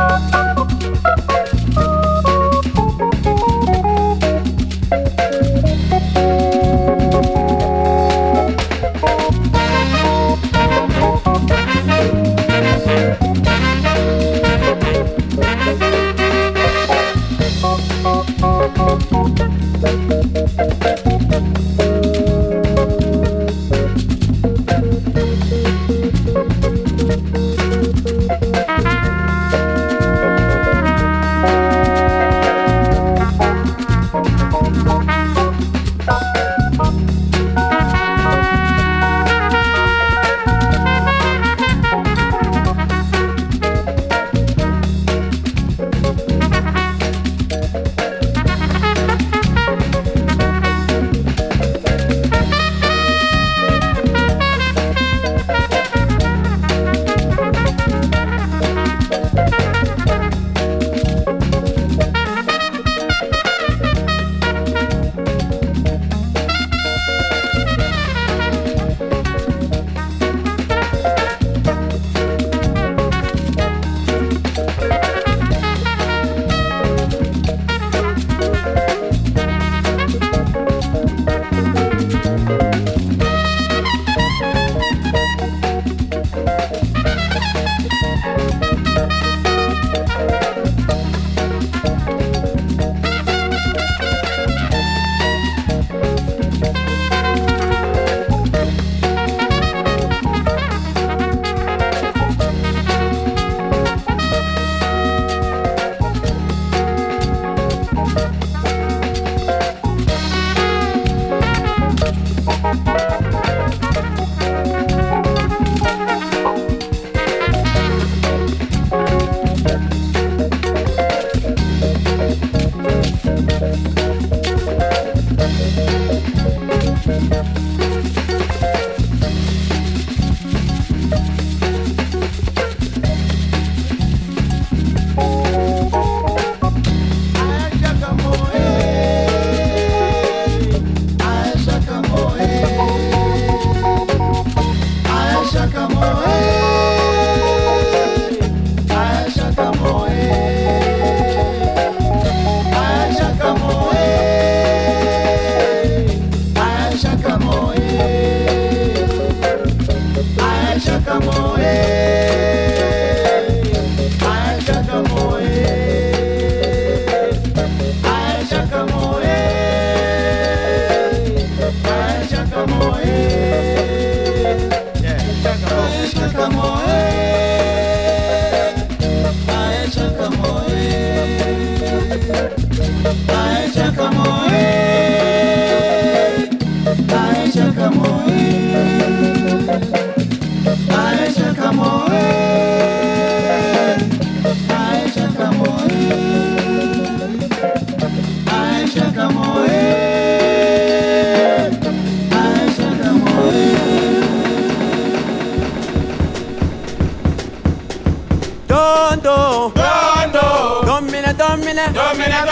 Música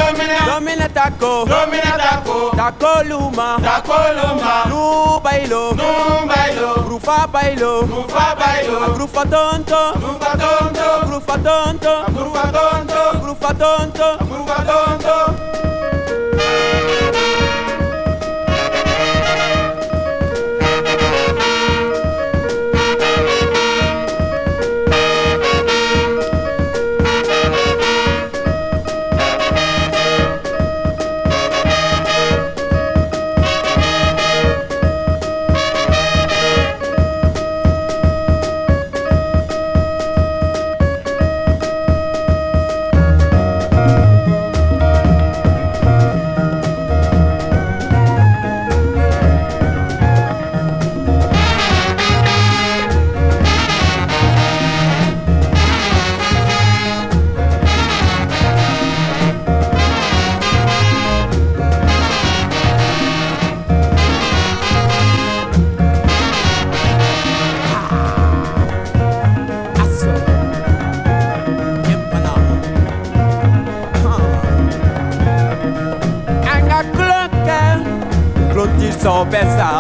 Domina. Taco, Domina Taco, Taco Luma, Taco Luma, Nu bailo, Nu bailo, Grufa bailo, Grufa bailo, Grufa tonto, Grufa tonto, Grufa tonto, Grufa tonto, Grufa tonto, Grufa tonto. Sopesa, anga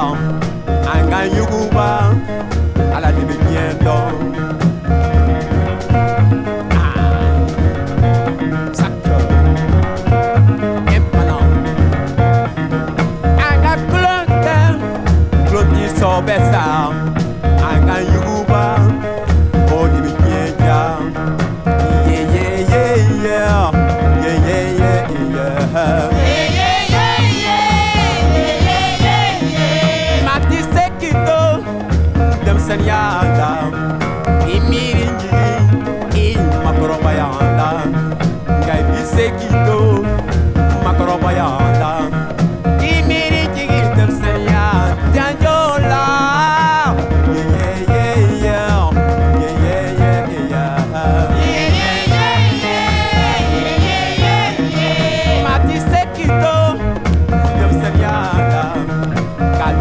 yanda imiringi imakoroba yanda. Ngai bisekito makoroba yanda. Imiringi temsen ya tanjola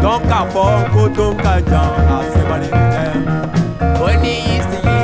Donc avant, coton, cadence money. Oni yisti yi,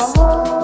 Oh.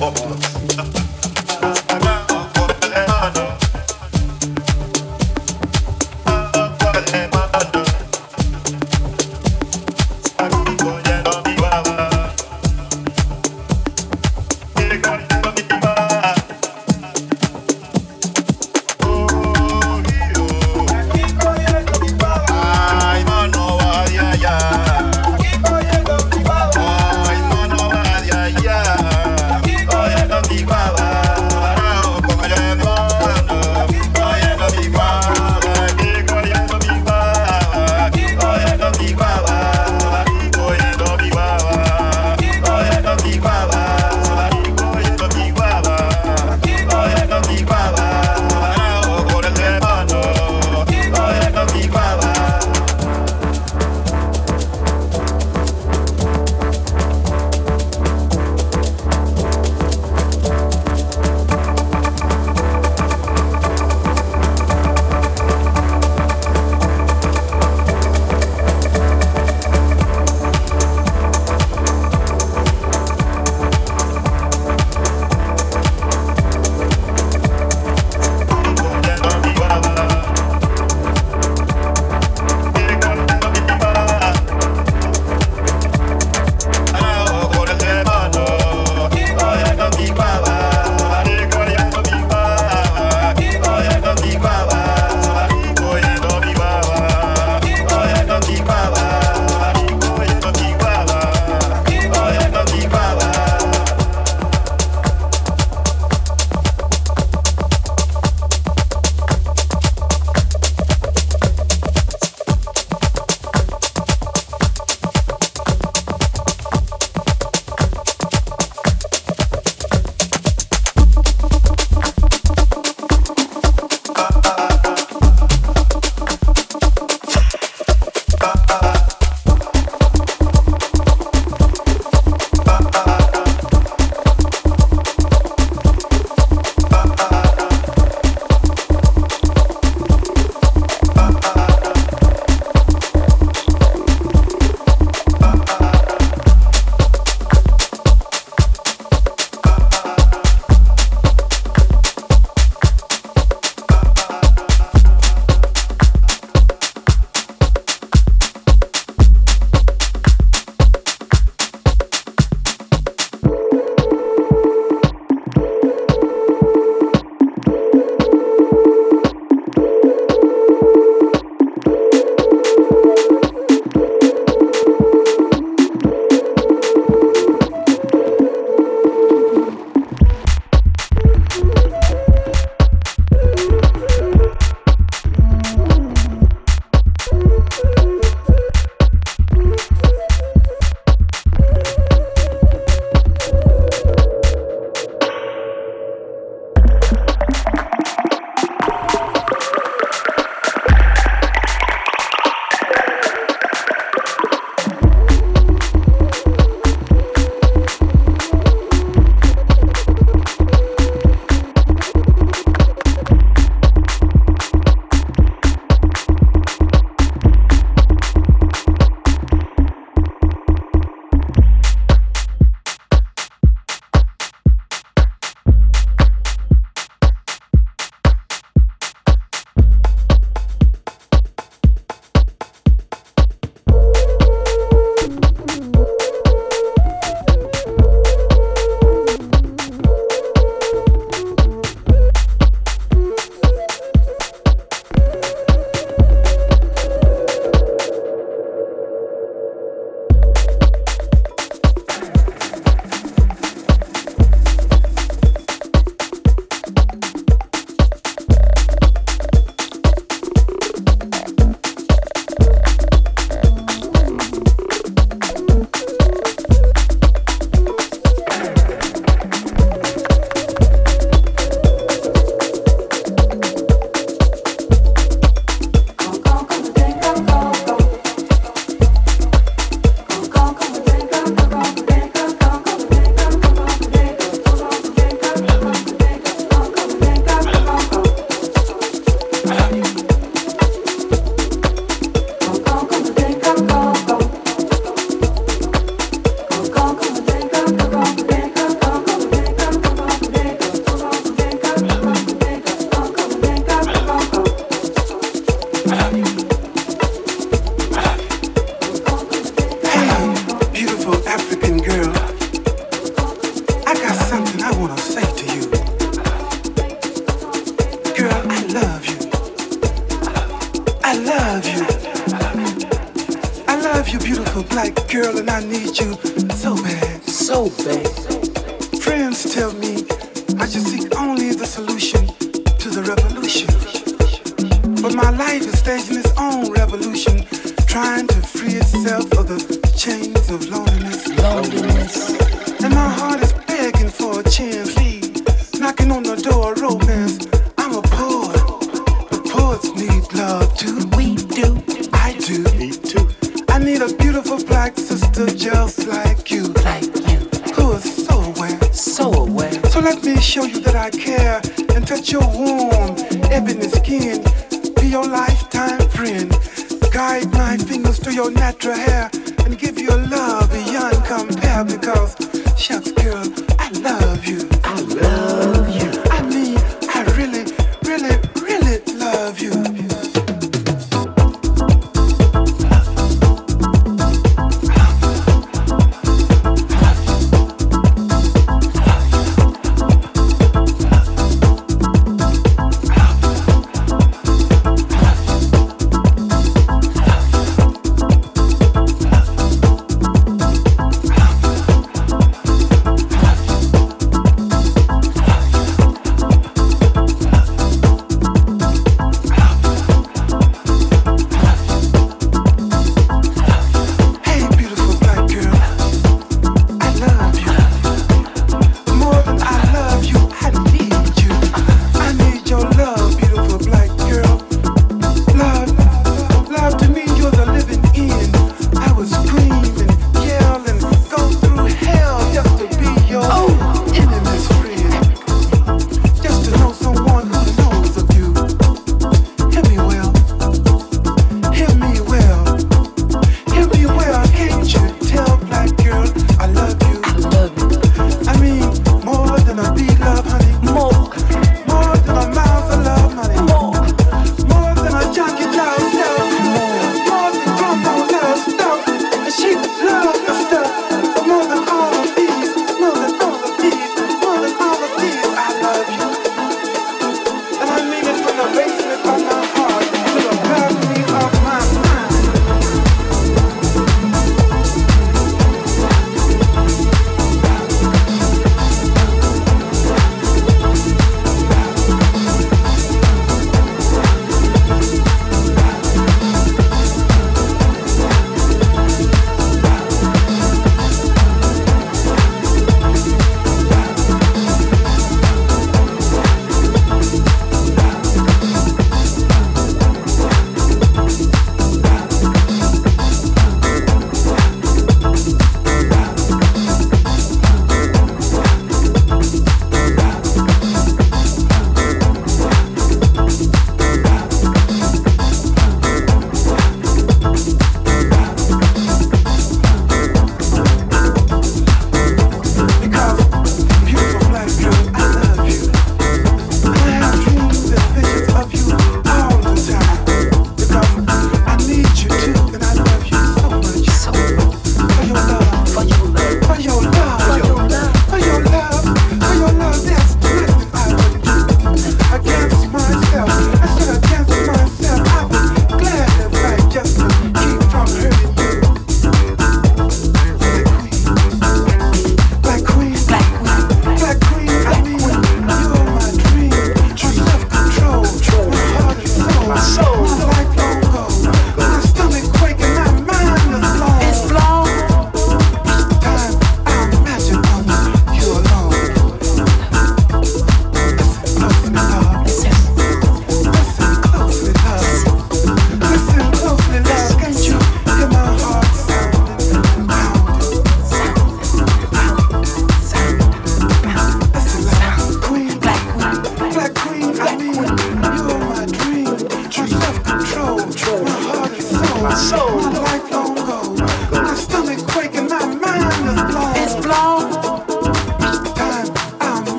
Óculos. You beautiful black girl and I need you so bad. So bad. Friends tell me I should seek only the solution to the revolution. But my life is staging its own revolution, trying to free itself of the chains of loneliness. loneliness.